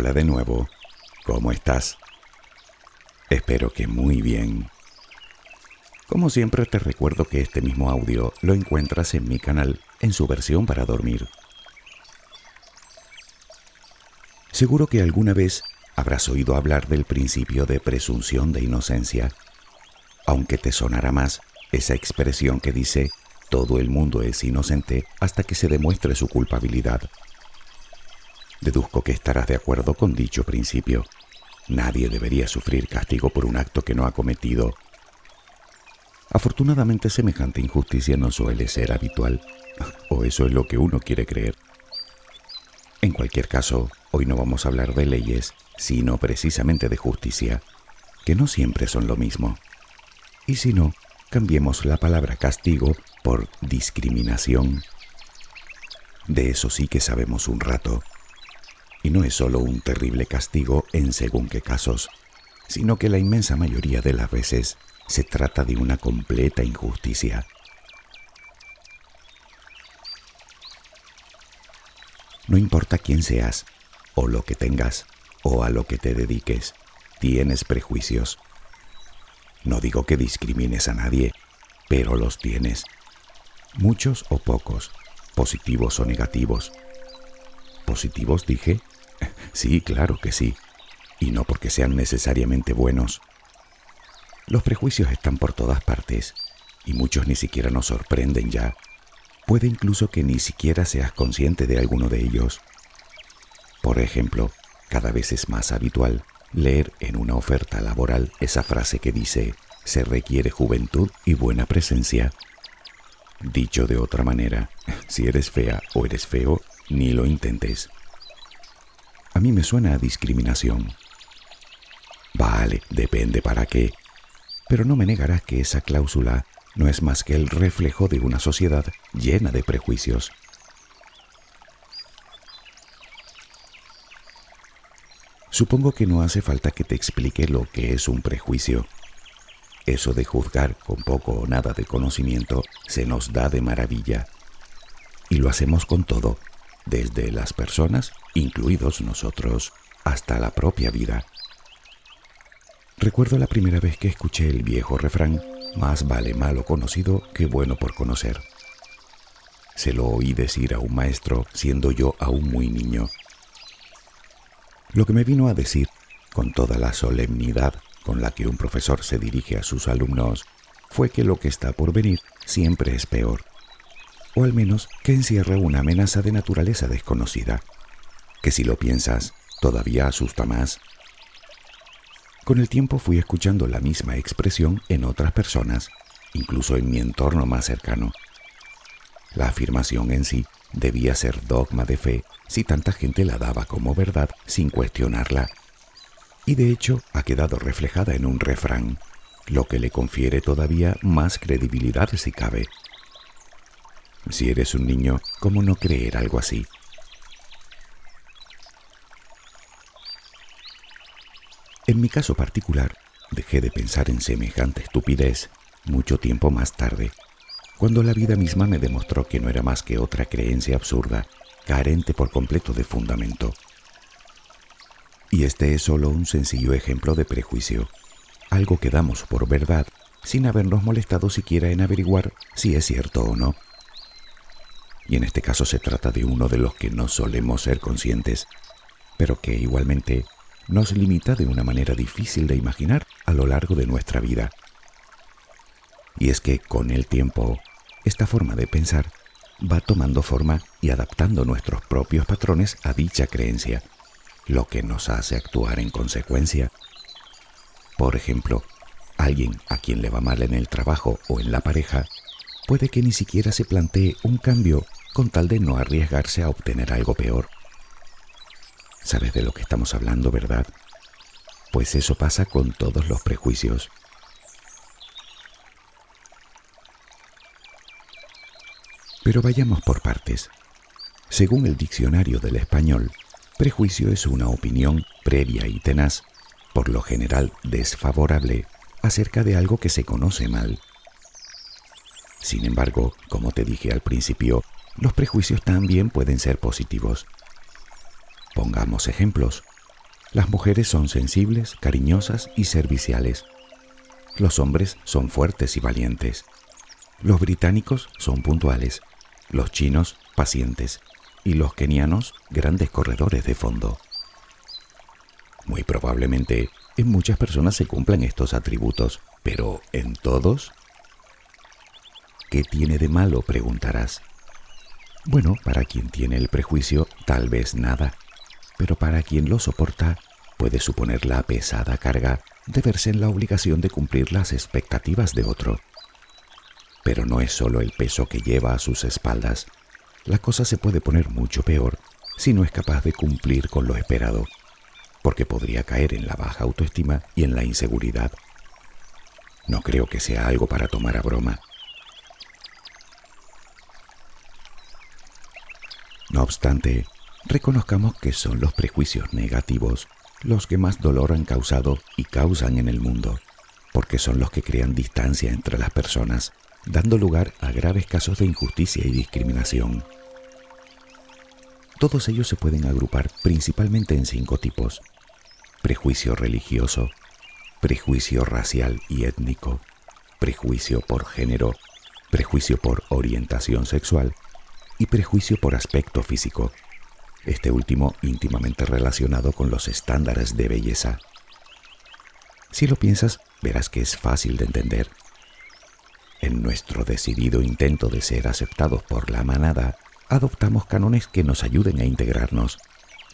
Hola de nuevo. ¿Cómo estás? Espero que muy bien. Como siempre te recuerdo que este mismo audio lo encuentras en mi canal en su versión para dormir. Seguro que alguna vez habrás oído hablar del principio de presunción de inocencia, aunque te sonará más esa expresión que dice todo el mundo es inocente hasta que se demuestre su culpabilidad. Deduzco que estarás de acuerdo con dicho principio. Nadie debería sufrir castigo por un acto que no ha cometido. Afortunadamente semejante injusticia no suele ser habitual, o eso es lo que uno quiere creer. En cualquier caso, hoy no vamos a hablar de leyes, sino precisamente de justicia, que no siempre son lo mismo. Y si no, cambiemos la palabra castigo por discriminación. De eso sí que sabemos un rato. Y no es solo un terrible castigo en según qué casos, sino que la inmensa mayoría de las veces se trata de una completa injusticia. No importa quién seas, o lo que tengas, o a lo que te dediques, tienes prejuicios. No digo que discrimines a nadie, pero los tienes. Muchos o pocos, positivos o negativos. ¿Positivos dije? Sí, claro que sí, y no porque sean necesariamente buenos. Los prejuicios están por todas partes, y muchos ni siquiera nos sorprenden ya. Puede incluso que ni siquiera seas consciente de alguno de ellos. Por ejemplo, cada vez es más habitual leer en una oferta laboral esa frase que dice, se requiere juventud y buena presencia. Dicho de otra manera, si eres fea o eres feo, ni lo intentes. A mí me suena a discriminación. Vale, depende para qué. Pero no me negarás que esa cláusula no es más que el reflejo de una sociedad llena de prejuicios. Supongo que no hace falta que te explique lo que es un prejuicio. Eso de juzgar con poco o nada de conocimiento se nos da de maravilla. Y lo hacemos con todo, desde las personas, incluidos nosotros, hasta la propia vida. Recuerdo la primera vez que escuché el viejo refrán, más vale malo conocido que bueno por conocer. Se lo oí decir a un maestro siendo yo aún muy niño. Lo que me vino a decir, con toda la solemnidad con la que un profesor se dirige a sus alumnos fue que lo que está por venir siempre es peor, o al menos que encierra una amenaza de naturaleza desconocida, que si lo piensas todavía asusta más. Con el tiempo fui escuchando la misma expresión en otras personas, incluso en mi entorno más cercano. La afirmación en sí debía ser dogma de fe si tanta gente la daba como verdad sin cuestionarla y de hecho ha quedado reflejada en un refrán, lo que le confiere todavía más credibilidad si cabe. Si eres un niño, ¿cómo no creer algo así? En mi caso particular, dejé de pensar en semejante estupidez mucho tiempo más tarde, cuando la vida misma me demostró que no era más que otra creencia absurda, carente por completo de fundamento. Y este es solo un sencillo ejemplo de prejuicio, algo que damos por verdad sin habernos molestado siquiera en averiguar si es cierto o no. Y en este caso se trata de uno de los que no solemos ser conscientes, pero que igualmente nos limita de una manera difícil de imaginar a lo largo de nuestra vida. Y es que con el tiempo, esta forma de pensar va tomando forma y adaptando nuestros propios patrones a dicha creencia lo que nos hace actuar en consecuencia. Por ejemplo, alguien a quien le va mal en el trabajo o en la pareja puede que ni siquiera se plantee un cambio con tal de no arriesgarse a obtener algo peor. ¿Sabes de lo que estamos hablando, verdad? Pues eso pasa con todos los prejuicios. Pero vayamos por partes. Según el diccionario del español, Prejuicio es una opinión previa y tenaz, por lo general desfavorable, acerca de algo que se conoce mal. Sin embargo, como te dije al principio, los prejuicios también pueden ser positivos. Pongamos ejemplos. Las mujeres son sensibles, cariñosas y serviciales. Los hombres son fuertes y valientes. Los británicos son puntuales, los chinos pacientes y los kenianos grandes corredores de fondo. Muy probablemente en muchas personas se cumplan estos atributos, pero ¿en todos? ¿Qué tiene de malo? preguntarás. Bueno, para quien tiene el prejuicio, tal vez nada, pero para quien lo soporta, puede suponer la pesada carga de verse en la obligación de cumplir las expectativas de otro. Pero no es solo el peso que lleva a sus espaldas. La cosa se puede poner mucho peor si no es capaz de cumplir con lo esperado, porque podría caer en la baja autoestima y en la inseguridad. No creo que sea algo para tomar a broma. Obstante, reconozcamos que son los prejuicios negativos los que más dolor han causado y causan en el mundo, porque son los que crean distancia entre las personas dando lugar a graves casos de injusticia y discriminación. Todos ellos se pueden agrupar principalmente en cinco tipos. Prejuicio religioso, prejuicio racial y étnico, prejuicio por género, prejuicio por orientación sexual y prejuicio por aspecto físico, este último íntimamente relacionado con los estándares de belleza. Si lo piensas, verás que es fácil de entender en nuestro decidido intento de ser aceptados por la manada, adoptamos cánones que nos ayuden a integrarnos,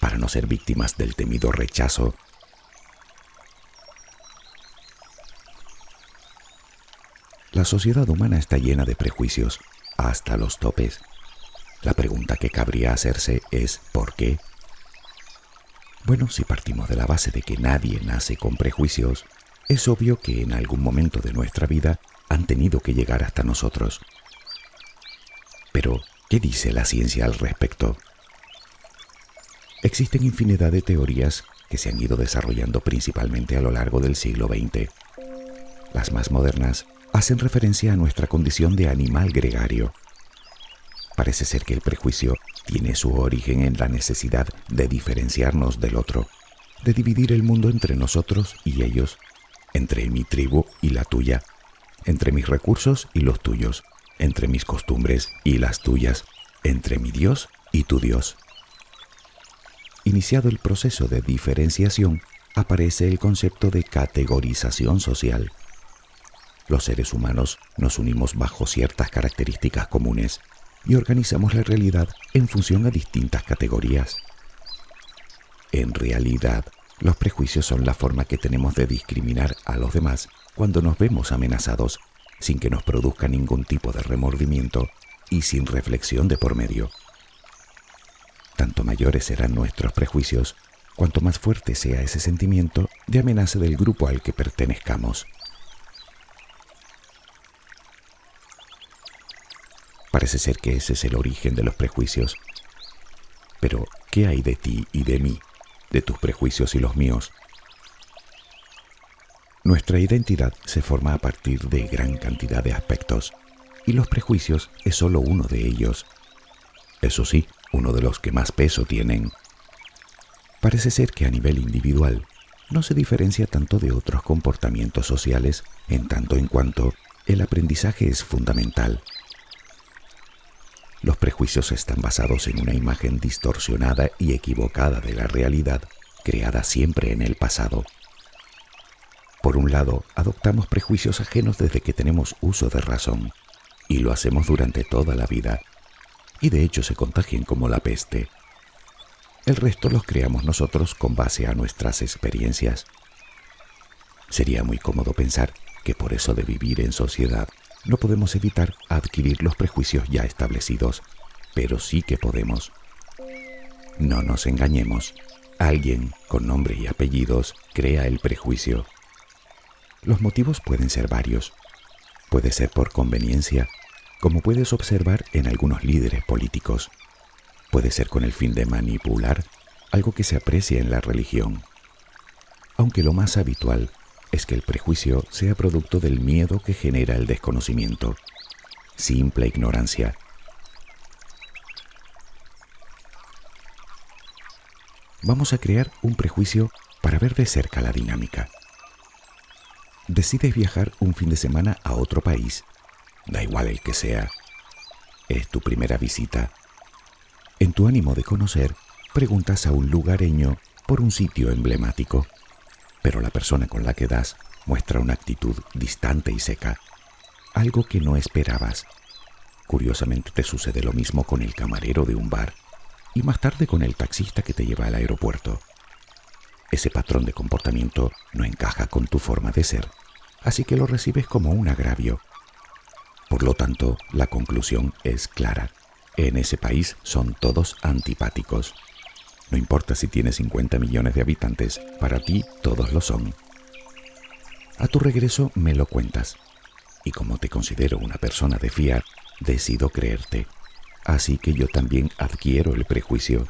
para no ser víctimas del temido rechazo. La sociedad humana está llena de prejuicios, hasta los topes. La pregunta que cabría hacerse es ¿por qué? Bueno, si partimos de la base de que nadie nace con prejuicios, es obvio que en algún momento de nuestra vida han tenido que llegar hasta nosotros. Pero, ¿qué dice la ciencia al respecto? Existen infinidad de teorías que se han ido desarrollando principalmente a lo largo del siglo XX. Las más modernas hacen referencia a nuestra condición de animal gregario. Parece ser que el prejuicio tiene su origen en la necesidad de diferenciarnos del otro, de dividir el mundo entre nosotros y ellos, entre mi tribu y la tuya, entre mis recursos y los tuyos, entre mis costumbres y las tuyas, entre mi Dios y tu Dios. Iniciado el proceso de diferenciación, aparece el concepto de categorización social. Los seres humanos nos unimos bajo ciertas características comunes y organizamos la realidad en función a distintas categorías. En realidad, los prejuicios son la forma que tenemos de discriminar a los demás cuando nos vemos amenazados, sin que nos produzca ningún tipo de remordimiento y sin reflexión de por medio. Tanto mayores serán nuestros prejuicios, cuanto más fuerte sea ese sentimiento de amenaza del grupo al que pertenezcamos. Parece ser que ese es el origen de los prejuicios. Pero, ¿qué hay de ti y de mí, de tus prejuicios y los míos? Nuestra identidad se forma a partir de gran cantidad de aspectos y los prejuicios es solo uno de ellos. Eso sí, uno de los que más peso tienen. Parece ser que a nivel individual no se diferencia tanto de otros comportamientos sociales en tanto en cuanto el aprendizaje es fundamental. Los prejuicios están basados en una imagen distorsionada y equivocada de la realidad, creada siempre en el pasado. Por un lado, adoptamos prejuicios ajenos desde que tenemos uso de razón, y lo hacemos durante toda la vida, y de hecho se contagian como la peste. El resto los creamos nosotros con base a nuestras experiencias. Sería muy cómodo pensar que por eso de vivir en sociedad no podemos evitar adquirir los prejuicios ya establecidos, pero sí que podemos. No nos engañemos, alguien con nombre y apellidos crea el prejuicio los motivos pueden ser varios. Puede ser por conveniencia, como puedes observar en algunos líderes políticos. Puede ser con el fin de manipular, algo que se aprecia en la religión. Aunque lo más habitual es que el prejuicio sea producto del miedo que genera el desconocimiento, simple ignorancia. vamos a crear un prejuicio para ver de cerca la dinámica. Decides viajar un fin de semana a otro país, da igual el que sea. Es tu primera visita. En tu ánimo de conocer, preguntas a un lugareño por un sitio emblemático, pero la persona con la que das muestra una actitud distante y seca, algo que no esperabas. Curiosamente te sucede lo mismo con el camarero de un bar y más tarde con el taxista que te lleva al aeropuerto. Ese patrón de comportamiento no encaja con tu forma de ser, así que lo recibes como un agravio. Por lo tanto, la conclusión es clara. En ese país son todos antipáticos. No importa si tienes 50 millones de habitantes, para ti todos lo son. A tu regreso me lo cuentas. Y como te considero una persona de fiar, decido creerte. Así que yo también adquiero el prejuicio.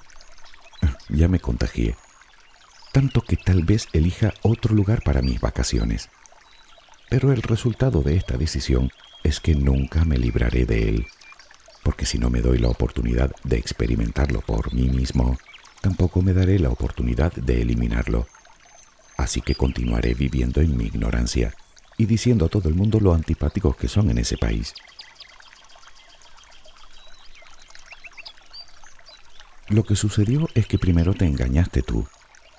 Ya me contagié. Tanto que tal vez elija otro lugar para mis vacaciones. Pero el resultado de esta decisión es que nunca me libraré de él. Porque si no me doy la oportunidad de experimentarlo por mí mismo, tampoco me daré la oportunidad de eliminarlo. Así que continuaré viviendo en mi ignorancia y diciendo a todo el mundo lo antipáticos que son en ese país. Lo que sucedió es que primero te engañaste tú,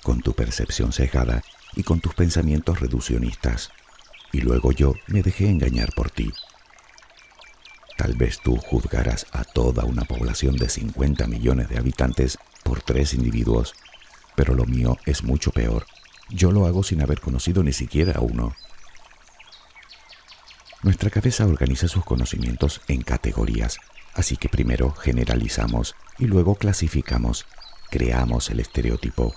con tu percepción cejada y con tus pensamientos reduccionistas, y luego yo me dejé engañar por ti. Tal vez tú juzgaras a toda una población de 50 millones de habitantes por tres individuos, pero lo mío es mucho peor. Yo lo hago sin haber conocido ni siquiera a uno. Nuestra cabeza organiza sus conocimientos en categorías, así que primero generalizamos y luego clasificamos, creamos el estereotipo.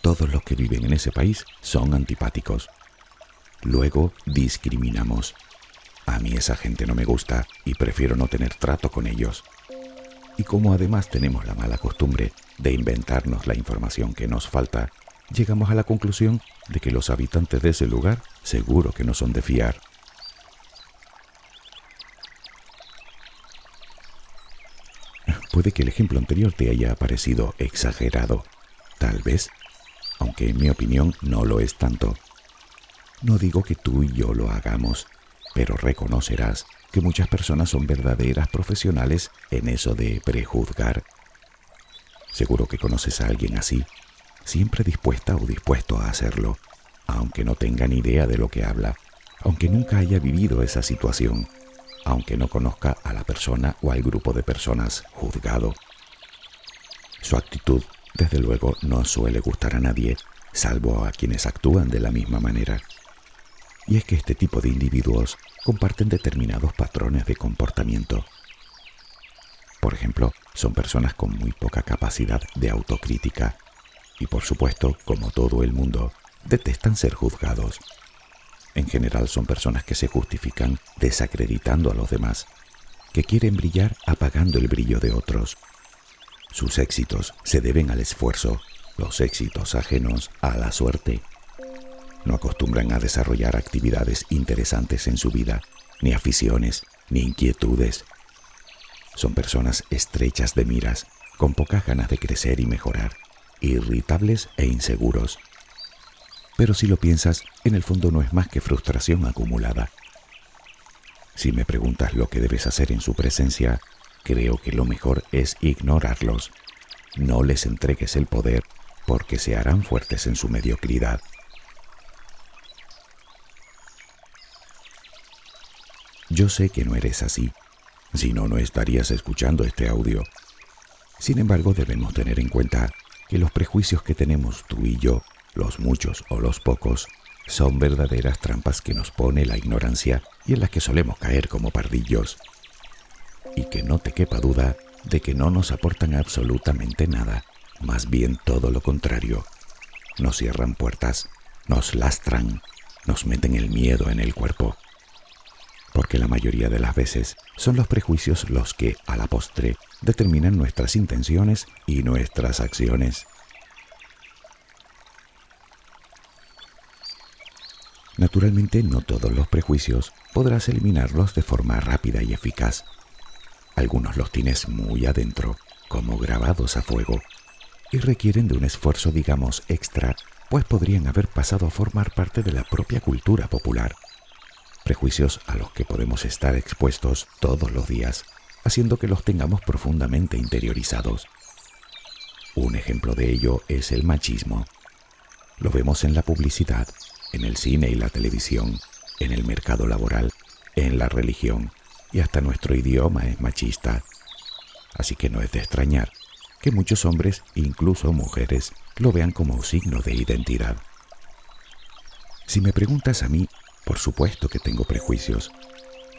Todos los que viven en ese país son antipáticos. Luego discriminamos. A mí esa gente no me gusta y prefiero no tener trato con ellos. Y como además tenemos la mala costumbre de inventarnos la información que nos falta, llegamos a la conclusión de que los habitantes de ese lugar seguro que no son de fiar. Puede que el ejemplo anterior te haya parecido exagerado, tal vez, aunque en mi opinión no lo es tanto. No digo que tú y yo lo hagamos, pero reconocerás que muchas personas son verdaderas profesionales en eso de prejuzgar. Seguro que conoces a alguien así, siempre dispuesta o dispuesto a hacerlo, aunque no tenga ni idea de lo que habla, aunque nunca haya vivido esa situación aunque no conozca a la persona o al grupo de personas juzgado. Su actitud, desde luego, no suele gustar a nadie, salvo a quienes actúan de la misma manera. Y es que este tipo de individuos comparten determinados patrones de comportamiento. Por ejemplo, son personas con muy poca capacidad de autocrítica y por supuesto, como todo el mundo, detestan ser juzgados en general son personas que se justifican desacreditando a los demás, que quieren brillar apagando el brillo de otros. Sus éxitos se deben al esfuerzo, los éxitos ajenos a la suerte. No acostumbran a desarrollar actividades interesantes en su vida, ni aficiones, ni inquietudes. Son personas estrechas de miras, con pocas ganas de crecer y mejorar, irritables e inseguros. Pero si lo piensas, en el fondo no es más que frustración acumulada. Si me preguntas lo que debes hacer en su presencia, creo que lo mejor es ignorarlos. No les entregues el poder porque se harán fuertes en su mediocridad. Yo sé que no eres así, si no, no estarías escuchando este audio. Sin embargo, debemos tener en cuenta que los prejuicios que tenemos tú y yo los muchos o los pocos, son verdaderas trampas que nos pone la ignorancia y en las que solemos caer como pardillos. Y que no te quepa duda de que no nos aportan absolutamente nada, más bien todo lo contrario. Nos cierran puertas, nos lastran, nos meten el miedo en el cuerpo. Porque la mayoría de las veces son los prejuicios los que, a la postre, determinan nuestras intenciones y nuestras acciones. Naturalmente no todos los prejuicios podrás eliminarlos de forma rápida y eficaz. Algunos los tienes muy adentro, como grabados a fuego, y requieren de un esfuerzo, digamos, extra, pues podrían haber pasado a formar parte de la propia cultura popular. Prejuicios a los que podemos estar expuestos todos los días, haciendo que los tengamos profundamente interiorizados. Un ejemplo de ello es el machismo. Lo vemos en la publicidad, en el cine y la televisión, en el mercado laboral, en la religión, y hasta nuestro idioma es machista. Así que no es de extrañar que muchos hombres, incluso mujeres, lo vean como signo de identidad. Si me preguntas a mí, por supuesto que tengo prejuicios,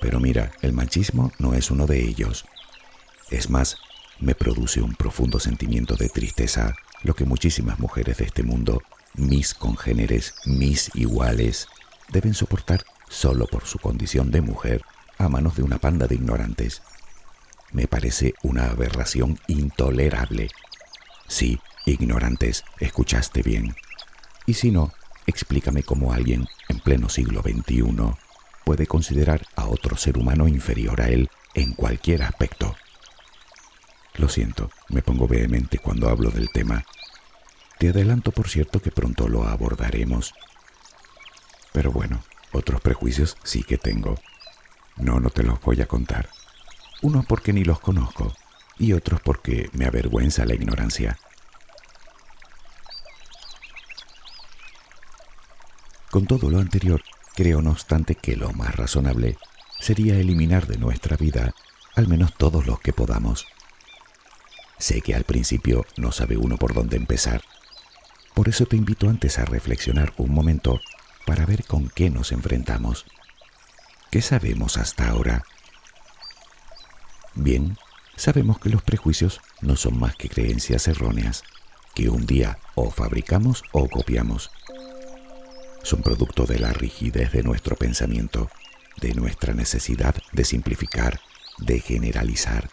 pero mira, el machismo no es uno de ellos. Es más, me produce un profundo sentimiento de tristeza lo que muchísimas mujeres de este mundo, mis congéneres, mis iguales, deben soportar solo por su condición de mujer a manos de una panda de ignorantes. Me parece una aberración intolerable. Sí, ignorantes, escuchaste bien. Y si no, explícame cómo alguien en pleno siglo XXI puede considerar a otro ser humano inferior a él en cualquier aspecto. Lo siento, me pongo vehemente cuando hablo del tema. Te adelanto, por cierto, que pronto lo abordaremos. Pero bueno, otros prejuicios sí que tengo. No, no te los voy a contar. Unos porque ni los conozco y otros porque me avergüenza la ignorancia. Con todo lo anterior, creo no obstante que lo más razonable sería eliminar de nuestra vida al menos todos los que podamos. Sé que al principio no sabe uno por dónde empezar. Por eso te invito antes a reflexionar un momento para ver con qué nos enfrentamos. ¿Qué sabemos hasta ahora? Bien, sabemos que los prejuicios no son más que creencias erróneas, que un día o fabricamos o copiamos. Son producto de la rigidez de nuestro pensamiento, de nuestra necesidad de simplificar, de generalizar,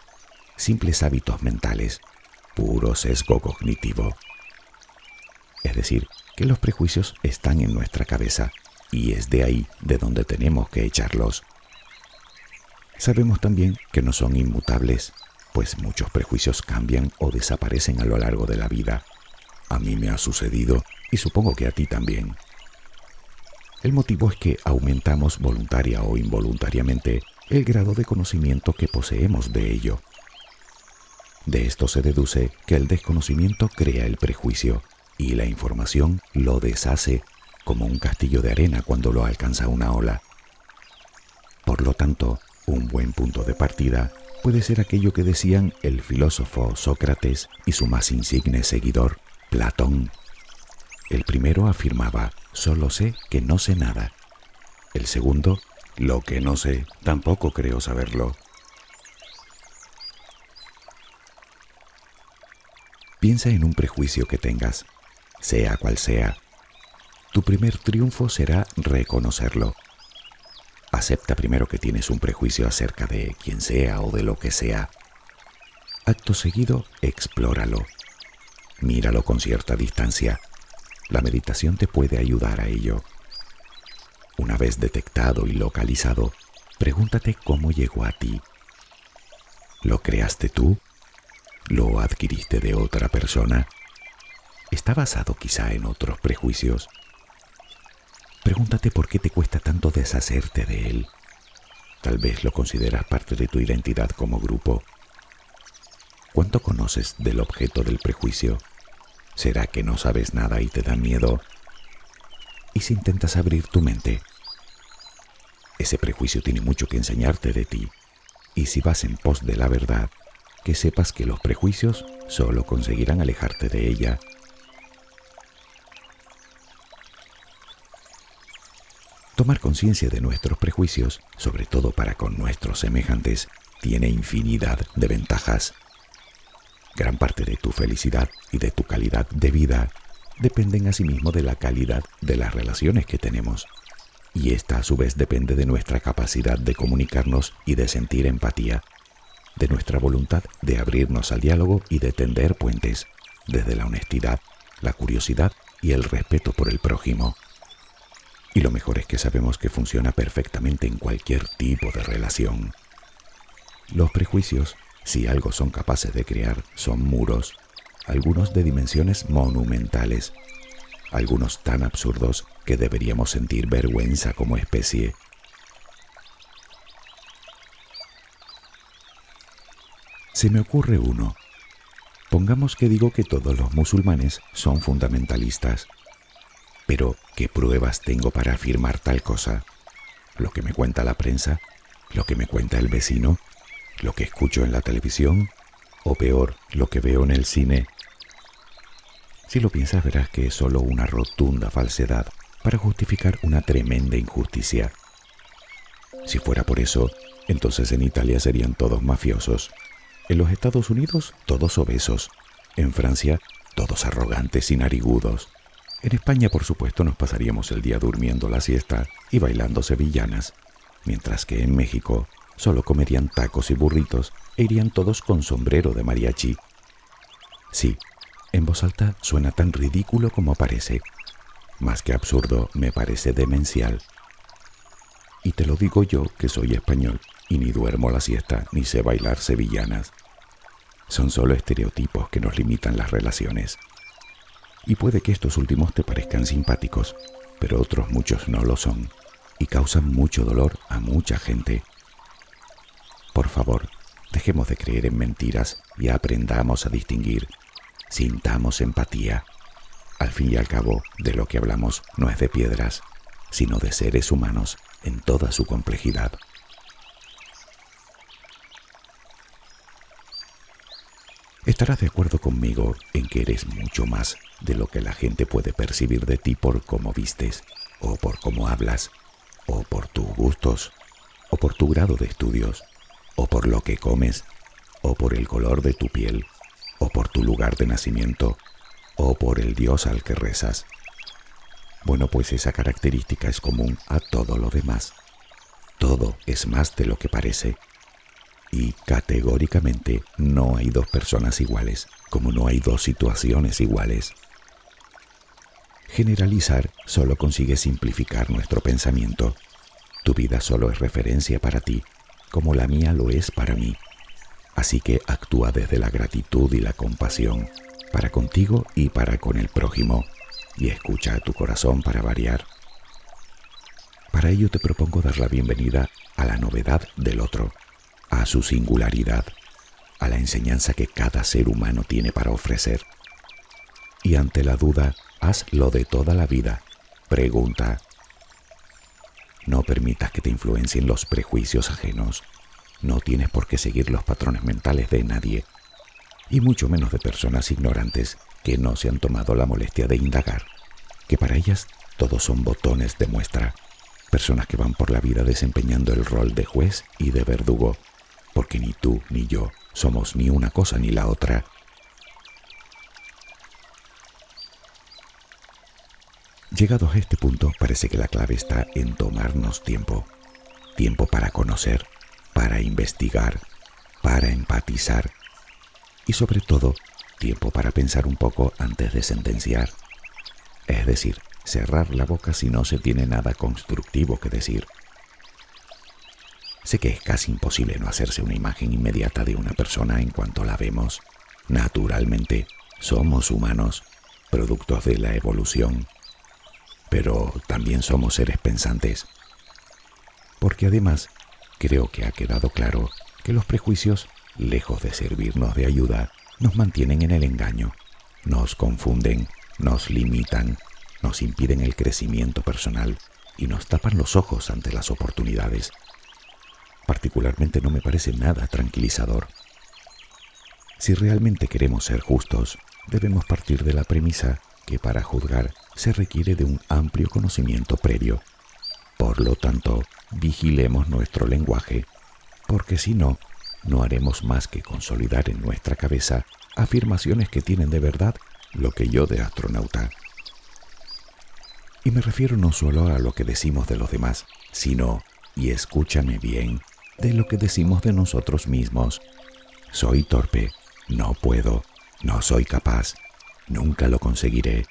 simples hábitos mentales, puro sesgo cognitivo. Es decir, que los prejuicios están en nuestra cabeza y es de ahí de donde tenemos que echarlos. Sabemos también que no son inmutables, pues muchos prejuicios cambian o desaparecen a lo largo de la vida. A mí me ha sucedido y supongo que a ti también. El motivo es que aumentamos voluntaria o involuntariamente el grado de conocimiento que poseemos de ello. De esto se deduce que el desconocimiento crea el prejuicio y la información lo deshace como un castillo de arena cuando lo alcanza una ola. Por lo tanto, un buen punto de partida puede ser aquello que decían el filósofo Sócrates y su más insigne seguidor, Platón. El primero afirmaba, solo sé que no sé nada. El segundo, lo que no sé, tampoco creo saberlo. Piensa en un prejuicio que tengas sea cual sea. Tu primer triunfo será reconocerlo. Acepta primero que tienes un prejuicio acerca de quien sea o de lo que sea. Acto seguido, explóralo. Míralo con cierta distancia. La meditación te puede ayudar a ello. Una vez detectado y localizado, pregúntate cómo llegó a ti. ¿Lo creaste tú? ¿Lo adquiriste de otra persona? está basado quizá en otros prejuicios. Pregúntate por qué te cuesta tanto deshacerte de él. Tal vez lo consideras parte de tu identidad como grupo. ¿Cuánto conoces del objeto del prejuicio? ¿Será que no sabes nada y te da miedo? ¿Y si intentas abrir tu mente? Ese prejuicio tiene mucho que enseñarte de ti. Y si vas en pos de la verdad, que sepas que los prejuicios solo conseguirán alejarte de ella Tomar conciencia de nuestros prejuicios, sobre todo para con nuestros semejantes, tiene infinidad de ventajas. Gran parte de tu felicidad y de tu calidad de vida dependen asimismo de la calidad de las relaciones que tenemos. Y esta a su vez depende de nuestra capacidad de comunicarnos y de sentir empatía, de nuestra voluntad de abrirnos al diálogo y de tender puentes, desde la honestidad, la curiosidad y el respeto por el prójimo. Y lo mejor es que sabemos que funciona perfectamente en cualquier tipo de relación. Los prejuicios, si algo son capaces de crear, son muros. algunos de dimensiones monumentales, algunos tan absurdos que deberíamos sentir vergüenza como especie. Se me ocurre uno. Pongamos que digo que todos los musulmanes son fundamentalistas. Pero, ¿qué pruebas tengo para afirmar tal cosa? ¿Lo que me cuenta la prensa? ¿Lo que me cuenta el vecino? ¿Lo que escucho en la televisión? ¿O peor, lo que veo en el cine? Si lo piensas verás que es solo una rotunda falsedad para justificar una tremenda injusticia. Si fuera por eso, entonces en Italia serían todos mafiosos en los Estados Unidos, todos obesos. En Francia, todos arrogantes y narigudos. En España, por supuesto, nos pasaríamos el día durmiendo la siesta y bailando sevillanas, mientras que en México solo comerían tacos y burritos e irían todos con sombrero de mariachi. Sí, en voz alta suena tan ridículo como parece. Más que absurdo, me parece demencial. Y te lo digo yo que soy español y ni duermo la siesta ni sé bailar sevillanas. Son solo estereotipos que nos limitan las relaciones. Y puede que estos últimos te parezcan simpáticos, pero otros muchos no lo son y causan mucho dolor a mucha gente. Favor, dejemos de creer en mentiras y aprendamos a distinguir. Sintamos empatía. Al fin y al cabo, de lo que hablamos no es de piedras, sino de seres humanos en toda su complejidad. Estarás de acuerdo conmigo en que eres mucho más de lo que la gente puede percibir de ti por cómo vistes, o por cómo hablas, o por tus gustos, o por tu grado de estudios, o por lo que comes, o por el color de tu piel, o por tu lugar de nacimiento, o por el Dios al que rezas. Bueno, pues esa característica es común a todo lo demás. Todo es más de lo que parece y categóricamente no hay dos personas iguales, como no hay dos situaciones iguales. Generalizar solo consigue simplificar nuestro pensamiento. Tu vida solo es referencia para ti, como la mía lo es para mí. Así que actúa desde la gratitud y la compasión, para contigo y para con el prójimo, y escucha a tu corazón para variar. Para ello te propongo dar la bienvenida a la novedad del otro a su singularidad, a la enseñanza que cada ser humano tiene para ofrecer. Y ante la duda, haz lo de toda la vida. Pregunta. No permitas que te influencien los prejuicios ajenos. No tienes por qué seguir los patrones mentales de nadie, y mucho menos de personas ignorantes que no se han tomado la molestia de indagar, que para ellas todos son botones de muestra, personas que van por la vida desempeñando el rol de juez y de verdugo, porque ni tú ni yo somos ni una cosa ni la otra. Llegados a este punto, parece que la clave está en tomarnos tiempo. Tiempo para conocer, para investigar, para empatizar y sobre todo tiempo para pensar un poco antes de sentenciar. Es decir, cerrar la boca si no se tiene nada constructivo que decir. Sé que es casi imposible no hacerse una imagen inmediata de una persona en cuanto la vemos. Naturalmente, somos humanos, productos de la evolución, pero también somos seres pensantes. Porque además, creo que ha quedado claro que los prejuicios, lejos de servirnos de ayuda, nos mantienen en el engaño, nos confunden, nos limitan, nos impiden el crecimiento personal y nos tapan los ojos ante las oportunidades particularmente no me parece nada tranquilizador. Si realmente queremos ser justos, debemos partir de la premisa que para juzgar se requiere de un amplio conocimiento previo. Por lo tanto, vigilemos nuestro lenguaje, porque si no, no haremos más que consolidar en nuestra cabeza afirmaciones que tienen de verdad lo que yo de astronauta. Y me refiero no solo a lo que decimos de los demás, sino, y escúchame bien, de lo que decimos de nosotros mismos. Soy torpe, no puedo, no soy capaz, nunca lo conseguiré,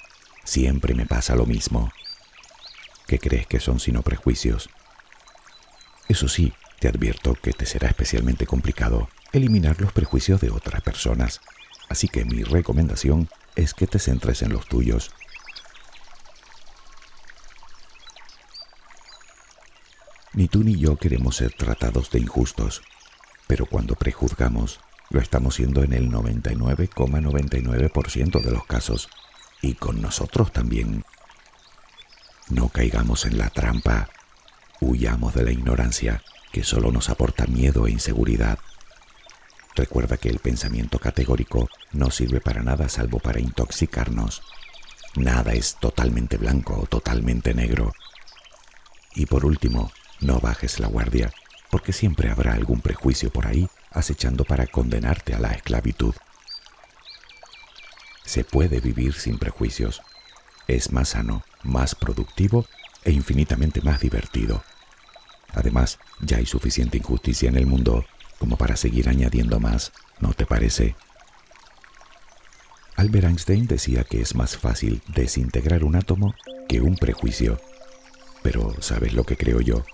siempre me pasa lo mismo. ¿Qué crees que son sino prejuicios? Eso sí, te advierto que te será especialmente complicado eliminar los prejuicios de otras personas, Así que mi recomendación es que te centres en los tuyos. Ni tú ni yo queremos ser tratados de injustos, pero cuando prejuzgamos, lo estamos siendo en el 99,99% de los casos, y con nosotros también. No caigamos en la trampa, huyamos de la ignorancia, que solo nos aporta miedo e inseguridad. Recuerda que el pensamiento categórico no sirve para nada salvo para intoxicarnos. Nada es totalmente blanco o totalmente negro. Y por último, no bajes la guardia, porque siempre habrá algún prejuicio por ahí acechando para condenarte a la esclavitud. Se puede vivir sin prejuicios. Es más sano, más productivo e infinitamente más divertido. Además, ya hay suficiente injusticia en el mundo como para seguir añadiendo más, ¿no te parece? Albert Einstein decía que es más fácil desintegrar un átomo que un prejuicio. Pero ¿sabes lo que creo yo?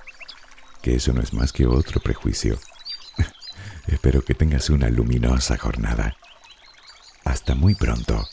Que eso no es más que otro prejuicio. Espero que tengas una luminosa jornada. Hasta muy pronto.